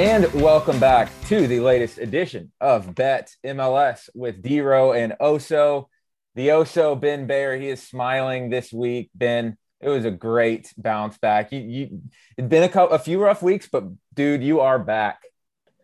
And welcome back to the latest edition of Bet MLS with Dero and Oso. The Oso Ben Bear, he is smiling this week. Ben, it was a great bounce back. You, you it's been a, couple, a few rough weeks, but dude, you are back.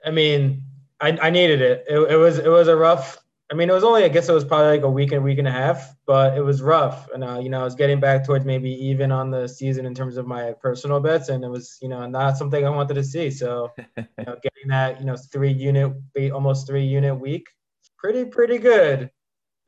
I mean, I, I needed it. it. It was it was a rough. I mean, it was only I guess it was probably like a week and a week and a half, but it was rough. And uh, you know, I was getting back towards maybe even on the season in terms of my personal bets, and it was you know not something I wanted to see. So you know, getting that you know three unit, almost three unit week, pretty pretty good.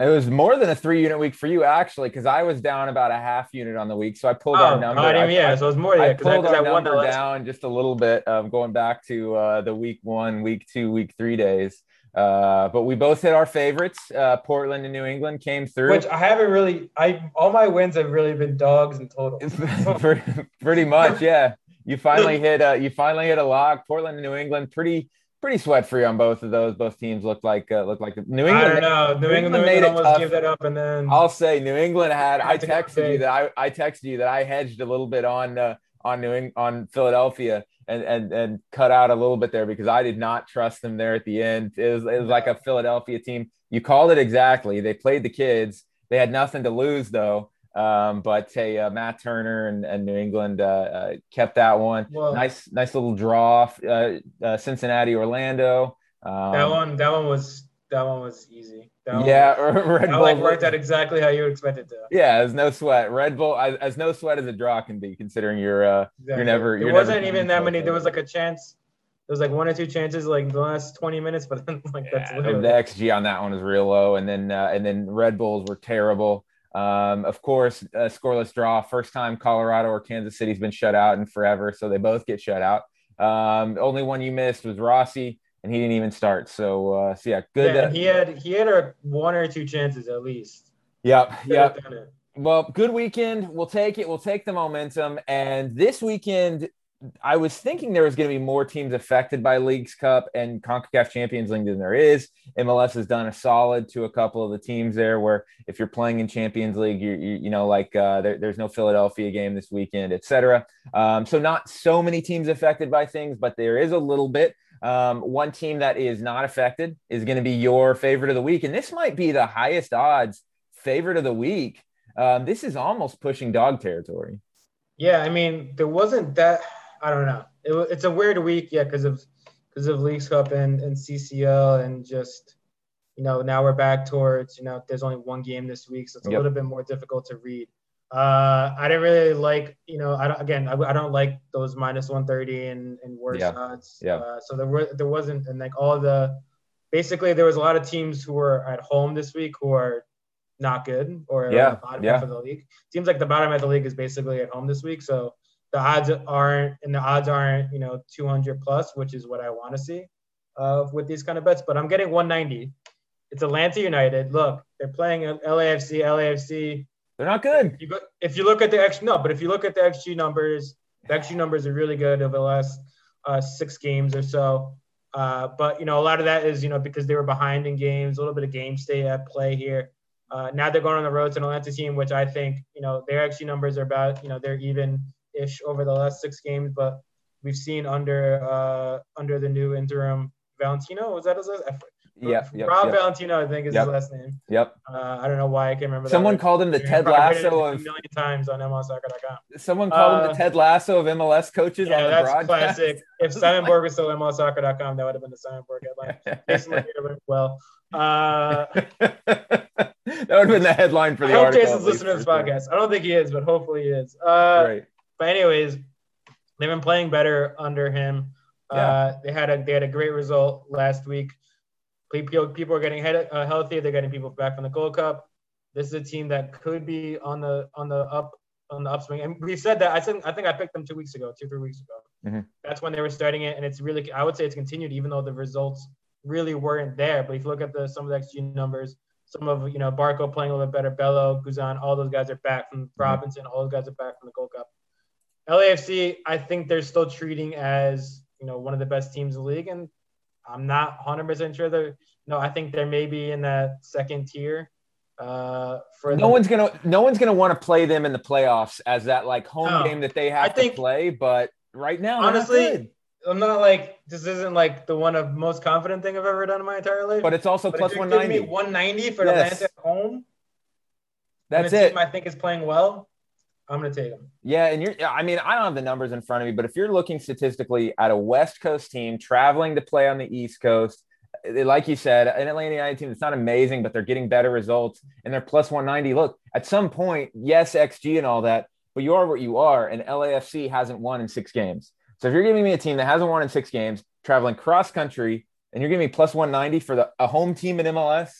It was more than a three unit week for you, actually, because I was down about a half unit on the week. So I pulled oh, our number. I yeah, so it was more. I pulled I, our I number down just a little bit, um, going back to uh, the week one, week two, week three days. Uh, but we both hit our favorites. Uh, Portland and New England came through. Which I haven't really. I all my wins have really been dogs and totals. pretty, much, yeah. You finally hit. Uh, you finally hit a lock. Portland and New England, pretty pretty sweat free on both of those. Both teams looked like uh, looked like New England. I don't know. New, New England, England, made almost tough. give that up, and then I'll say New England had. I texted you that I, I texted you that I hedged a little bit on uh, on New England, on Philadelphia and and and cut out a little bit there because I did not trust them there at the end. It was it was like a Philadelphia team. You called it exactly. They played the kids. They had nothing to lose though. Um, but hey, uh, Matt Turner and, and New England uh, uh, kept that one. Well, nice, nice little draw. Uh, uh, Cincinnati, Orlando. Um, that one, that one was that one was easy. That yeah, one, Red Bull like worked out exactly how you would expect it to. Yeah, there's no sweat. Red Bull, as, as no sweat as a draw can be, considering you're uh, exactly. you're never. There wasn't even that many. There was like a chance. There was like one or two chances, like the last 20 minutes, but then like yeah, that's literally... the xG on that one is real low, and then uh, and then Red Bulls were terrible. Um, of course, a scoreless draw. First time Colorado or Kansas City's been shut out in forever, so they both get shut out. Um, only one you missed was Rossi, and he didn't even start. So, uh, so yeah, good. Yeah, he had he had a one or two chances at least. Yep, yep. Well, good weekend. We'll take it. We'll take the momentum. And this weekend, I was thinking there was going to be more teams affected by Leagues Cup and CONCACAF Champions League than there is. MLS has done a solid to a couple of the teams there where if you're playing in Champions League, you, you, you know, like uh, there, there's no Philadelphia game this weekend, etc. Um, so not so many teams affected by things, but there is a little bit. Um, one team that is not affected is going to be your favorite of the week. And this might be the highest odds favorite of the week. Um, this is almost pushing dog territory. Yeah, I mean, there wasn't that I don't know. It, it's a weird week, yeah, because of because of Leagues Cup and, and CCL and just you know now we're back towards you know there's only one game this week, so it's a yep. little bit more difficult to read. Uh, I didn't really like you know I don't, again I, I don't like those minus 130 and, and worse yeah. odds. Yeah. Uh, so there were there wasn't and like all the basically there was a lot of teams who were at home this week who are not good or yeah. the bottom yeah. half of the league. Seems like the bottom half of the league is basically at home this week, so the odds aren't and the odds aren't you know 200 plus which is what i want to see uh, with these kind of bets but i'm getting 190 it's atlanta united. Look they're playing lafc lafc they're not good. You go, if you look at the x no but if you look at the xg numbers the xg numbers are really good over the last uh, six games or so. Uh, but you know a lot of that is you know because they were behind in games a little bit of game stay at play here. Uh, now they're going on the road to an atlanta team which i think you know their xg numbers are about you know they're even ish over the last six games, but we've seen under uh, under the new interim Valentino. Was that his last? Yeah, yep, Rob yep. Valentino, I think is yep. his last name. Yep. Uh, I don't know why I can't remember. Someone called him the Ted Lasso of a million times on MLSsoccer.com. Someone called uh, him the uh, Ted Lasso of MLS coaches. Yeah, that's broadcast. classic. If Simon Borg was still MLSsoccer.com, that would have been the Simon Borg headline. Jason well. Uh, that would have been the headline for the I hope article. Jason's listening to this podcast. Sure. I don't think he is, but hopefully he is. Uh, right. But anyways, they've been playing better under him. Yeah. Uh, they had a they had a great result last week. People people are getting head, uh, healthy. They're getting people back from the Gold Cup. This is a team that could be on the on the up on the upswing. And we said that I said I think I picked them two weeks ago, two three weeks ago. Mm-hmm. That's when they were starting it, and it's really I would say it's continued, even though the results really weren't there. But if you look at the some of the XG numbers, some of you know Barco playing a little bit better, Bello, Guzan, all those guys are back from mm-hmm. Robinson, all those guys are back from the Gold Cup. LAFC, I think they're still treating as you know one of the best teams in the league, and I'm not 100 percent sure that no, I think they're maybe in that second tier. Uh, for no the, one's gonna no one's gonna want to play them in the playoffs as that like home no, game that they have I to think, play. But right now, honestly, I'm not like this isn't like the one of most confident thing I've ever done in my entire life. But it's also but plus 190. Me 190 for yes. Atlanta at home. That's it. I think is playing well. I'm gonna take them. Yeah, and you're. I mean, I don't have the numbers in front of me, but if you're looking statistically at a West Coast team traveling to play on the East Coast, eh, like you said, an Atlanta United team that's not amazing, but they're getting better results and they're plus 190. Look, at some point, yes, XG and all that, but you are what you are, and LAFC hasn't won in six games. So if you're giving me a team that hasn't won in six games, traveling cross country, and you're giving me plus 190 for the a home team in MLS,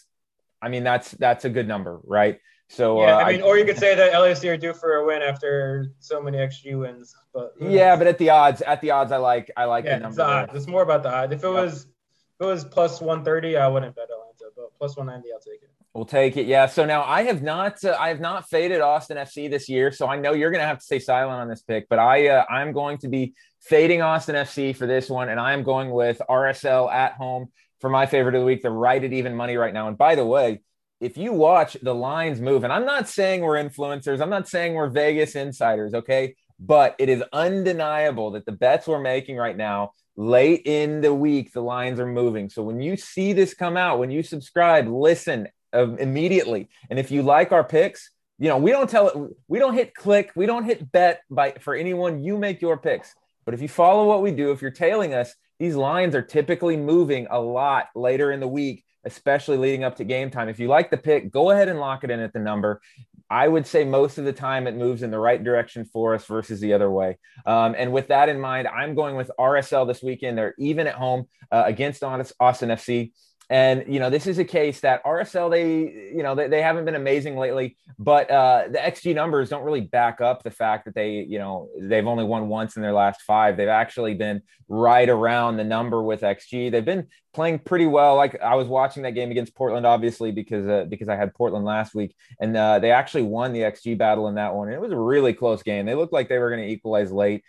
I mean that's that's a good number, right? So yeah, uh, I mean, I, or you could say that LAFC are due for a win after so many XG wins. But yeah, but at the odds, at the odds, I like I like yeah, the number. It's, odds. it's more about the odds. If it yeah. was if it was plus one thirty, I wouldn't bet Atlanta, but plus one ninety, I'll take it. We'll take it. Yeah. So now I have not uh, I have not faded Austin FC this year, so I know you're going to have to stay silent on this pick, but I uh, I'm going to be fading Austin FC for this one, and I am going with RSL at home for my favorite of the week. The right at even money right now. And by the way if you watch the lines move, and I'm not saying we're influencers, I'm not saying we're Vegas insiders, okay? But it is undeniable that the bets we're making right now, late in the week, the lines are moving. So when you see this come out, when you subscribe, listen uh, immediately. And if you like our picks, you know, we don't tell it, we don't hit click, we don't hit bet by for anyone. You make your picks. But if you follow what we do, if you're tailing us, these lines are typically moving a lot later in the week especially leading up to game time. If you like the pick, go ahead and lock it in at the number. I would say most of the time it moves in the right direction for us versus the other way. Um, and with that in mind, I'm going with RSL this weekend. They're even at home uh, against Austin FC. And you know, this is a case that RSL they you know they, they haven't been amazing lately, but uh, the XG numbers don't really back up the fact that they you know they've only won once in their last five. They've actually been right around the number with XG. They've been playing pretty well. Like I was watching that game against Portland, obviously because uh, because I had Portland last week, and uh, they actually won the XG battle in that one. And it was a really close game. They looked like they were going to equalize late.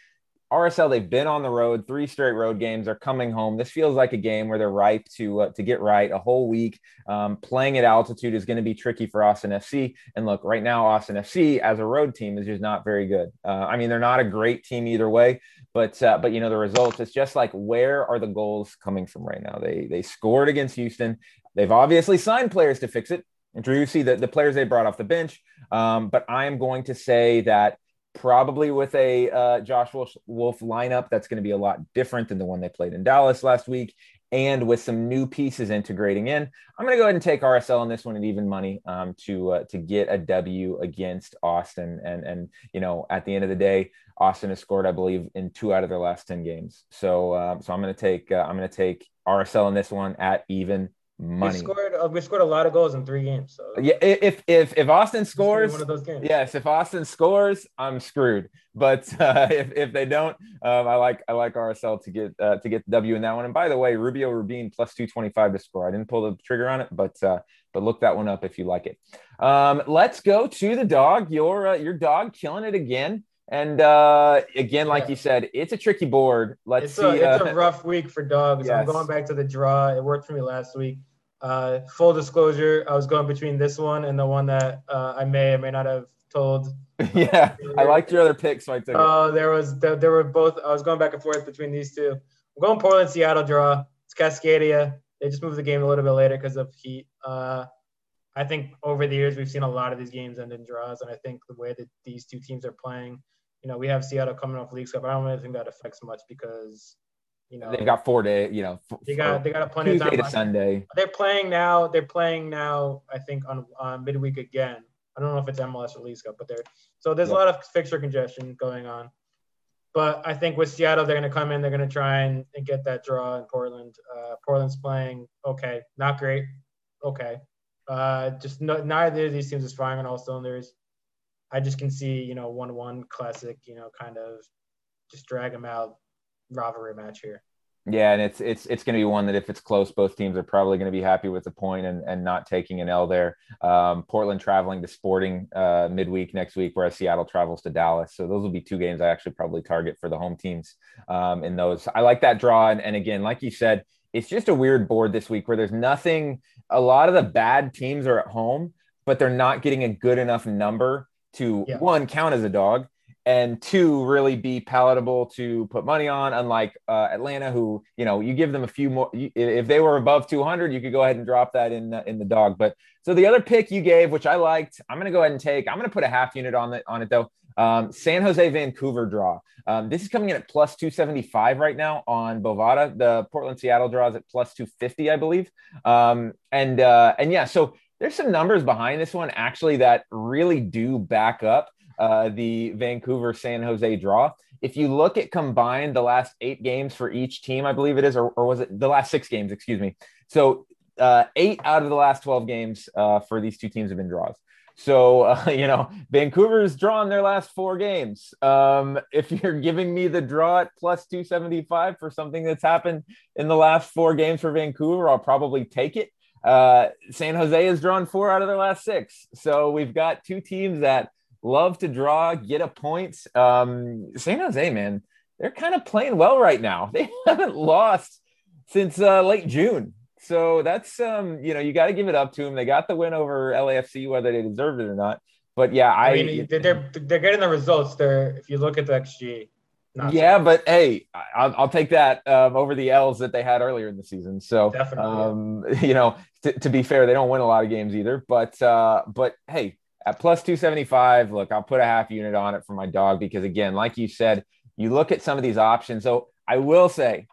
RSL, they've been on the road, three straight road games. They're coming home. This feels like a game where they're ripe to uh, to get right. A whole week um, playing at altitude is going to be tricky for Austin FC. And look, right now, Austin FC as a road team is just not very good. Uh, I mean, they're not a great team either way, but uh, but you know the results. It's just like where are the goals coming from right now? They they scored against Houston. They've obviously signed players to fix it. And Drew, you see the, the players they brought off the bench. Um, but I am going to say that probably with a uh, Josh Wolff lineup that's going to be a lot different than the one they played in Dallas last week. And with some new pieces integrating in, I'm going to go ahead and take RSL on this one at even money um, to uh, to get a W against Austin. And and you know at the end of the day, Austin has scored, I believe, in two out of their last ten games. So uh, so I'm going to take uh, I'm going to take RSL on this one at even money. We scored. Uh, we scored a lot of goals in three games. So yeah, if if if Austin scores, one of those games. Yes, if Austin scores, I'm screwed. But uh, if if they don't, um, I like I like RSL to get uh, to get the W in that one. And by the way, Rubio Rubin plus two twenty five to score. I didn't pull the trigger on it, but uh, but look that one up if you like it. Um, let's go to the dog. Your uh, your dog killing it again. And uh, again, like yeah. you said, it's a tricky board. Let's it's see. A, it's uh, a rough week for dogs. Yes. I'm going back to the draw. It worked for me last week. Uh, full disclosure, I was going between this one and the one that uh, I may or may not have told. yeah, I liked your other picks, so I took uh, There was there, there were both. I was going back and forth between these two. I'm going Portland, Seattle draw. It's Cascadia. They just moved the game a little bit later because of heat. Uh, I think over the years we've seen a lot of these games end in draws, and I think the way that these two teams are playing, you know, we have Seattle coming off League Cup. I don't really think that affects much because you know, they've got four days. You know, they got they got a plenty Tuesday of time. to Sunday. They're playing now. They're playing now. I think on on midweek again. I don't know if it's MLS or League Cup, but they're so there's a lot of fixture congestion going on. But I think with Seattle, they're going to come in. They're going to try and, and get that draw in Portland. Uh, Portland's playing okay, not great, okay. Uh, just no, neither of these teams is firing on all cylinders. I just can see, you know, one-one classic, you know, kind of just drag them out rivalry match here. Yeah, and it's it's it's going to be one that if it's close, both teams are probably going to be happy with the point and, and not taking an L there. Um, Portland traveling to Sporting uh, midweek next week, whereas Seattle travels to Dallas. So those will be two games I actually probably target for the home teams um, in those. I like that draw, and, and again, like you said, it's just a weird board this week where there's nothing. A lot of the bad teams are at home, but they're not getting a good enough number to yeah. one count as a dog and two really be palatable to put money on unlike uh, atlanta who you know you give them a few more if they were above 200 you could go ahead and drop that in uh, in the dog. But so the other pick you gave which i liked i'm going to go ahead and take i'm going to put a half unit on it on it though um, san jose vancouver draw. Um, this is coming in at plus 275 right now on bovada. The portland seattle draw is at plus 250 i believe. Um, and uh, and yeah so there's some numbers behind this one actually that really do back up uh, the Vancouver San Jose draw. If you look at combined the last eight games for each team, I believe it is, or, or was it the last six games? Excuse me. So uh, eight out of the last 12 games uh, for these two teams have been draws. So, uh, you know, Vancouver's drawn their last four games. Um, if you're giving me the draw at plus 275 for something that's happened in the last four games for Vancouver, I'll probably take it. Uh, San Jose has drawn four out of their last six. So we've got two teams that love to draw, get a point. Um, San Jose, man, they're kind of playing well right now. They haven't lost since uh, late June. So that's um, you know, you got to give it up to them. They got the win over LAFC, whether they deserved it or not. But yeah, I, I mean, they're they're getting the results. There, if you look at the XG. yeah, so but hey, I'll, I'll take that um, over the L's that they had earlier in the season. So, Definitely, um, you know, to, to, be fair, they don't win a lot of games either. But uh, but hey, at plus 275, look, I'll put a half unit on it for my dog because, again, like you said, you look at some of these options. So I will say,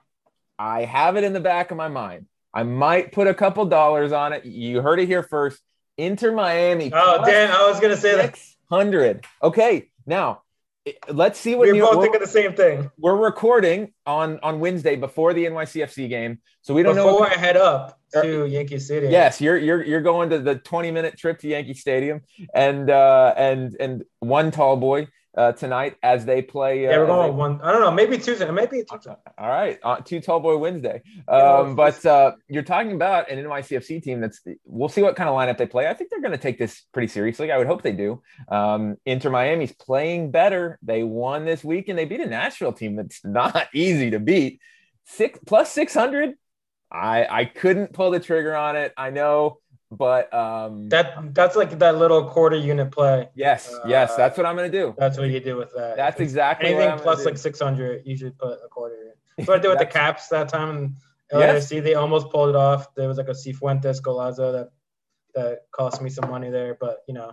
I have it in the back of my mind. I might put a couple dollars on it. You heard it here first. Inter Miami. Oh, damn. I was going to say 600. Okay. Now, let's see what we're both thinking the same thing. We're recording on on Wednesday before the NYCFC game, so we don't before know. Before I head up to Yankee Stadium. Yes, you're you're you're going to the 20 minute trip to Yankee Stadium, and uh, and and one tall boy uh, tonight as they play. Uh, yeah, we're going they, one. I don't know, maybe Tuesday, maybe Tuesday. All right, uh, two tall boy Wednesday. Um, but uh, you're talking about an NYCFC team that's. We'll see what kind of lineup they play. I think they're going to take this pretty seriously. I would hope they do. Um, Inter Miami's playing better. They won this week and they beat a Nashville team that's not easy to beat. Six plus six hundred. I I couldn't pull the trigger on it. I know but um that that's like that little quarter unit play. Yes uh, yes that's what i'm gonna do. that's what you do with that. That's exactly anything plus like 600 you should put a quarter in. So i did with the caps that time in LAFC, yes. they almost pulled it off. There was like a cifuentes golazo that that cost me some money there but you know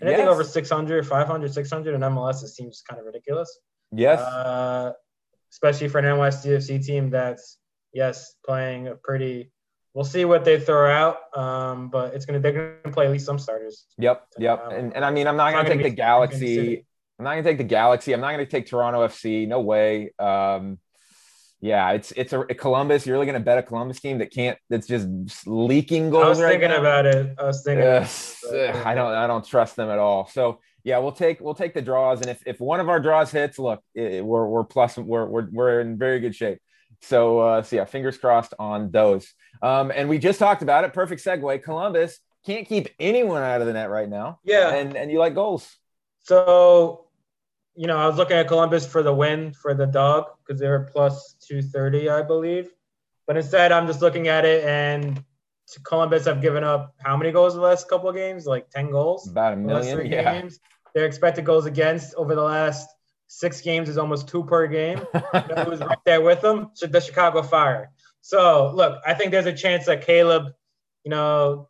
anything yes. over 600 500 600 in mls it seems kind of ridiculous. Yes. Uh especially for an nycfc team that's yes playing a pretty we'll see what they throw out. Um, but it's gonna they're gonna play at least some starters. Yep, yep. Um, and and I mean I'm not gonna, take the Galaxy. I'm not gonna take the Galaxy. I'm not gonna take Toronto FC. No way. Um, yeah, it's it's a, a Columbus. You're really gonna bet a Columbus team that can't that's just leaking goals. I was right thinking now? about it. I was thinking. Uh, I don't I don't trust them at all. So yeah, we'll take we'll take the draws, and if, if one of our draws hits, look, it, we're we're plus we're, we're we're in very good shape. So, uh, so yeah, fingers crossed on those. Um, and we just talked about it. Perfect segue. Columbus can't keep anyone out of the net right now. Yeah. And and you like goals. So, you know, I was looking at Columbus for the win for the dog because they were plus 230, I believe. But instead, I'm just looking at it and Columbus have given up how many goals the last couple of games? Like 10 goals? About a million. Yeah. Games. Their expected goals against over the last six games is almost two per game. who's right there with them? The Chicago Fire. So look, I think there's a chance that Caleb, you know,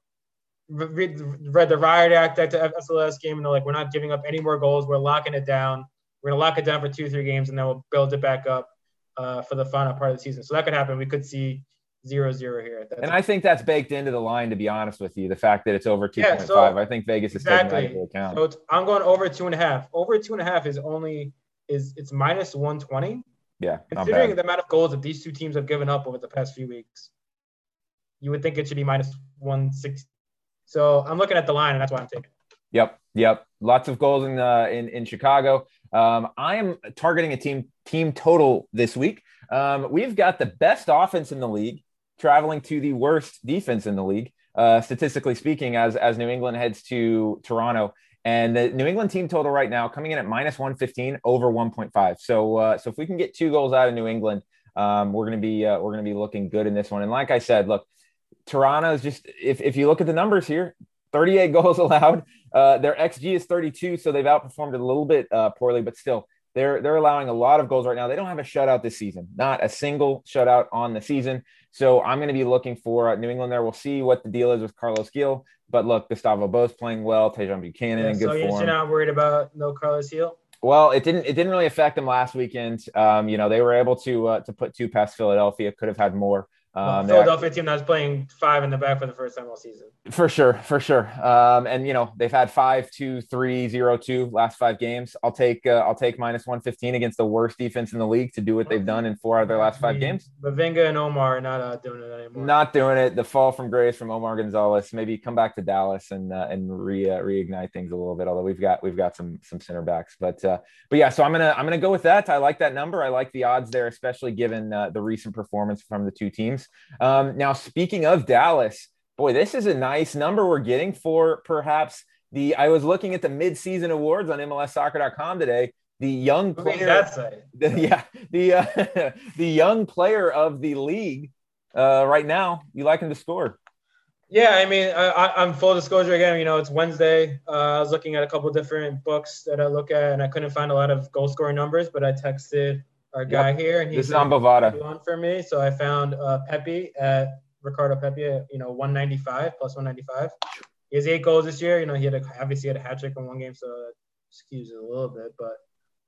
read, read the riot act at the SLS game and they're like, we're not giving up any more goals. We're locking it down. We're gonna lock it down for two, three games, and then we'll build it back up uh, for the final part of the season. So that could happen. We could see zero zero here. That's and I think that's baked into the line, to be honest with you. The fact that it's over two point yeah, so five, I think Vegas is exactly. taking that into account. So I'm going over two and a half. Over two and a half is only is it's minus 120. Yeah. Considering the amount of goals that these two teams have given up over the past few weeks, you would think it should be minus 160. So I'm looking at the line, and that's why I'm taking. Yep. Yep. Lots of goals in uh, in in Chicago. Um, I am targeting a team team total this week. Um, we've got the best offense in the league traveling to the worst defense in the league, uh, statistically speaking, as as New England heads to Toronto. And the New England team total right now coming in at minus 115 over 1.5. So, uh, so if we can get two goals out of New England, um, we're going to be, uh, we're going to be looking good in this one. And like I said, look, Toronto is just, if, if you look at the numbers here, 38 goals allowed. Uh, their XG is 32, so they've outperformed a little bit uh, poorly, but still, they're they're allowing a lot of goals right now. They don't have a shutout this season, not a single shutout on the season. So I'm going to be looking for uh, New England there. We'll see what the deal is with Carlos Gil, but look, Gustavo Bou's playing well. Tajon Buchanan yeah, in good so form. So you're not worried about no Carlos Gil? Well, it didn't. It didn't really affect them last weekend. Um, you know, they were able to uh, to put two past Philadelphia. Could have had more. Um, Philadelphia team that's playing five in the back for the first time all season. For sure, for sure. Um, and you know they've had five, two, three, zero, two last five games. I'll take uh, I'll take minus one fifteen against the worst defense in the league to do what they've done in four out of their last five games. But Vinga and Omar are not uh, doing it anymore. Not doing it. The fall from grace from Omar Gonzalez. Maybe come back to Dallas and uh, and re uh, reignite things a little bit. Although we've got we've got some some center backs, but uh, but yeah. So I'm gonna I'm gonna go with that. I like that number. I like the odds there, especially given uh, the recent performance from the two teams. Um, now, speaking of Dallas, boy, this is a nice number we're getting for perhaps the. I was looking at the midseason awards on MLSsoccer.com today. The young player, the, yeah, the uh, the young player of the league uh, right now. You like him to score? Yeah, I mean, I, am full disclosure again. You know, it's Wednesday. Uh, I was looking at a couple different books that I look at, and I couldn't find a lot of goal scoring numbers. But I texted our guy yep. here, and he's on Bovada. For me, so I found uh, Pepi at Ricardo Pepi, at, you know, 195 plus 195. He has eight goals this year. You know, he had a, obviously had a hat trick in one game, so skews it a little bit. But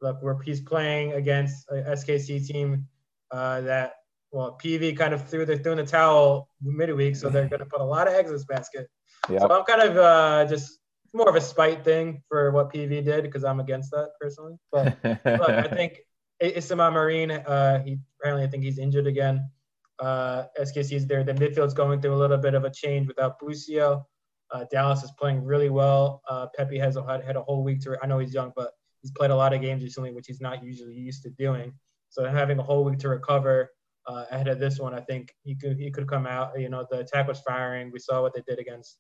look, where he's playing against a SKC team uh, that well, PV kind of threw the threw in the towel midweek, so they're going to put a lot of eggs in this basket. Yep. So I'm kind of uh, just more of a spite thing for what PV did because I'm against that personally. But look, I think Isama Marin, uh, he apparently I think he's injured again. Uh, is there. The midfield's going through a little bit of a change without Busio. Uh, Dallas is playing really well. Uh, Pepi has a, had a whole week to. I know he's young, but he's played a lot of games recently, which he's not usually used to doing. So having a whole week to recover uh, ahead of this one, I think he could he could come out. You know, the attack was firing. We saw what they did against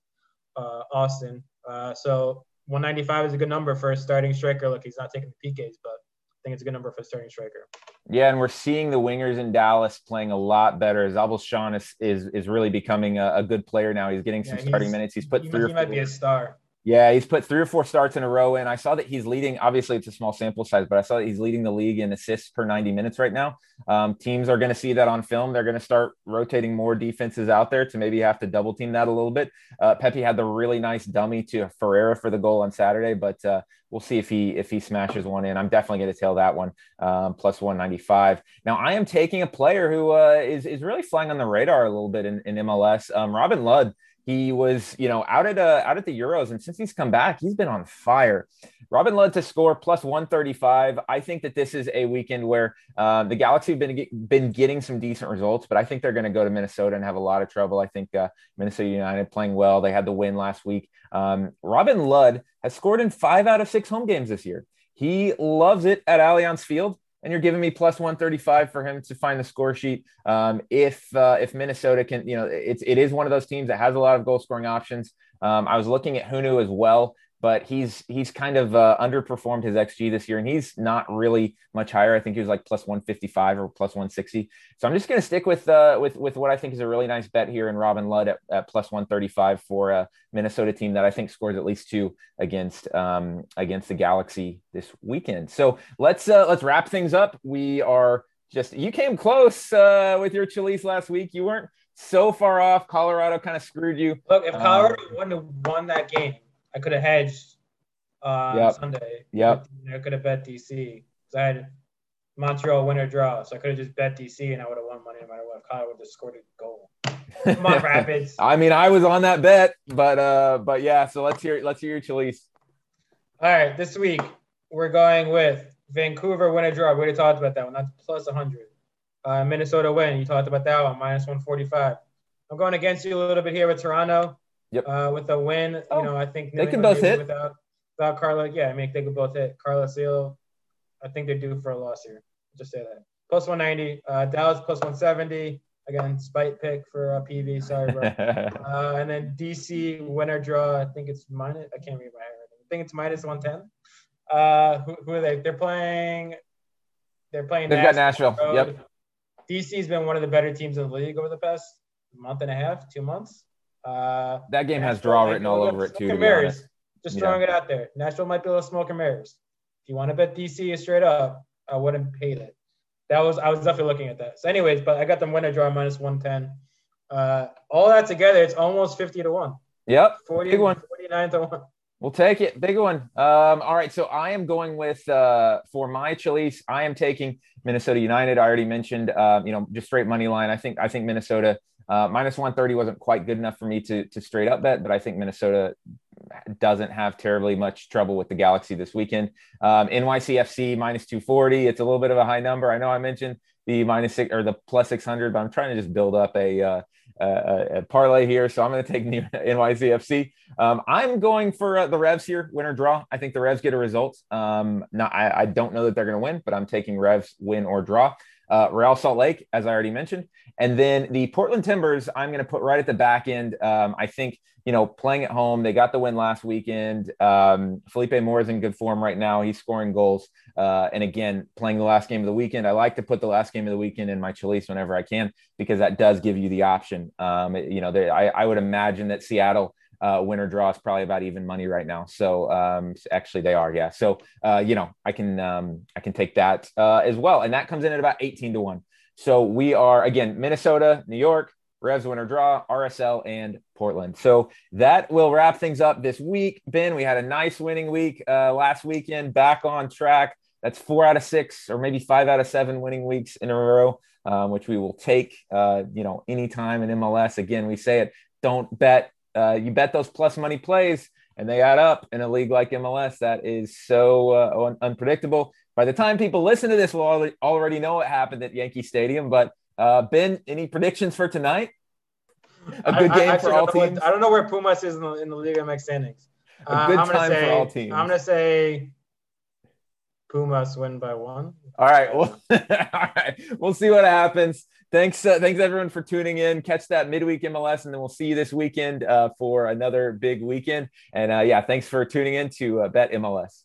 uh, Austin. Uh, so 195 is a good number for a starting striker. Look, he's not taking the PKs, but think it's a good number for a starting striker. Yeah, and we're seeing the wingers in Dallas playing a lot better. Szabolcs Schön is, is is really becoming a, a, good player now. He's getting some yeah, starting minutes. He's put he, three. He might be a star. Yeah, he's put three or four starts in a row, and I saw that he's leading. Obviously, it's a small sample size, but I saw that he's leading the league in assists per 90 minutes right now. Um, teams are going to see that on film. They're going to start rotating more defenses out there to maybe have to double team that a little bit. Uh, Pepi had the really nice dummy to Ferreira for the goal on Saturday, but uh, we'll see if he if he smashes one in. I'm definitely going to tail that one um, plus 195. Now, I am taking a player who uh, is is really flying on the radar a little bit in, in MLS. Um, Robin Lod he was, you know, out at uh, out at the Euros, and since he's come back, he's been on fire. Robin Lod to score plus 135. I think that this is a weekend where uh, the Galaxy have been been getting some decent results, but I think they're going to go to Minnesota and have a lot of trouble. I think uh, Minnesota United playing well. They had the win last week. Um, Robin Lod has scored in five out of six home games this year. He loves it at Allianz Field and you're giving me plus 135 for him to find the score sheet. Um, if uh, if Minnesota can, you know, it's it is one of those teams that has a lot of goal scoring options. Um, I was looking at Hunou as well but he's he's kind of uh, underperformed his xG this year, and he's not really much higher. I think he was like plus 155 or plus 160. So I'm just going to stick with uh, with with what I think is a really nice bet here in Robin Lod at, at plus 135 for a Minnesota team that I think scores at least two against um, against the Galaxy this weekend. So let's uh, let's wrap things up. We are just you came close uh, with your Chalise last week. You weren't so far off. Colorado kind of screwed you. Look, if Colorado um, wouldn't have won that game I could have hedged uh, yep. Sunday. Yep. I could have bet DC because I had Montreal winner draw, so I could have just bet DC and I would have won money no matter what. Kyle would have scored a goal. Come on, Rapids. I mean, I was on that bet, but uh, but yeah. So let's hear let's hear your Chalise. All right, this week we're going with Vancouver winner draw. We already talked about that one. That's plus 100. Uh, Minnesota win. You talked about that one, minus 145. I'm going against you a little bit here with Toronto. Yep. Uh, with a win, oh, you know, I think they can both hit without without Carla. Yeah, I mean they could both hit. Carlos Gil, I think they're due for a loss here. Just say that. Plus 190. Uh, Dallas plus 170. Again, spite pick for uh, PV. Sorry, bro. uh, and then DC winner draw. I think it's minus. I can't read my handwriting. I think it's minus 110. Uh, who, who, are they? They're playing. They're playing. They've Nashville got Nashville. Yep. DC's been one of the better teams in the league over the past month and a half, two months. Uh, that game has draw written all over it too. To Just yeah. throwing it out there. Nashville might be a little smoke and mirrors. If you want to bet DC is straight up, I wouldn't pay it. That was I was definitely looking at that. So, anyways, but I got them winner draw minus one ten. Uh, all that together, it's almost fifty to one. Yep, 40, big one. 49 to one. We'll take it. Big one. Um, all right. So I am going with uh, for my Chalice. I am taking Minnesota United. I already mentioned, uh, you know, just straight money line. I think I think Minnesota uh, minus 130 wasn't quite good enough for me to to straight up bet, but I think Minnesota doesn't have terribly much trouble with the Galaxy this weekend. Um, NYCFC minus 240. It's a little bit of a high number. I know I mentioned the minus six or the plus 600, but I'm trying to just build up a uh, a, a parlay here. So I'm going to take NYCFC. Um, I'm going for uh, the Revs here, winner draw. I think the Revs get a result. Um, not, I, I don't know that they're going to win, but I'm taking Revs win or draw. Uh, Real Salt Lake, as I already mentioned. And then the Portland Timbers, I'm going to put right at the back end. Um, I think, you know, playing at home, they got the win last weekend. Um, Felipe Mora is in good form right now. He's scoring goals. Uh, and again, playing the last game of the weekend, I like to put the last game of the weekend in my Chalice whenever I can because that does give you the option. Um, you know, I, I would imagine that Seattle uh, winner draw is probably about even money right now. So um, actually, they are, yeah. So uh, you know, I can um, I can take that uh, as well, and that comes in at about eighteen to one. So we are again Minnesota, New York, Revs winner draw, RSL, and Portland. So that will wrap things up this week. Ben, we had a nice winning week uh, last weekend, back on track. That's four out of six, or maybe five out of seven winning weeks in a row, um, which we will take. Uh, you know, anytime in MLS. Again, we say it: don't bet uh, you bet those plus money plays and they add up in a league like MLS that is so uh, un- unpredictable. By the time people listen to this, we'll already know what happened at Yankee Stadium. But uh, Ben, any predictions for tonight? A good I, game I for all teams. I don't know where Pumas is in the, in the Liga MX standings. A good uh, time say, for all teams. I'm gonna say Pumas win by one. All right. Well, all right. We'll see what happens. Thanks. Uh, thanks everyone for tuning in. Catch that midweek MLS, and then we'll see you this weekend uh, for another big weekend. And uh, yeah, thanks for tuning in to uh, Bet MLS.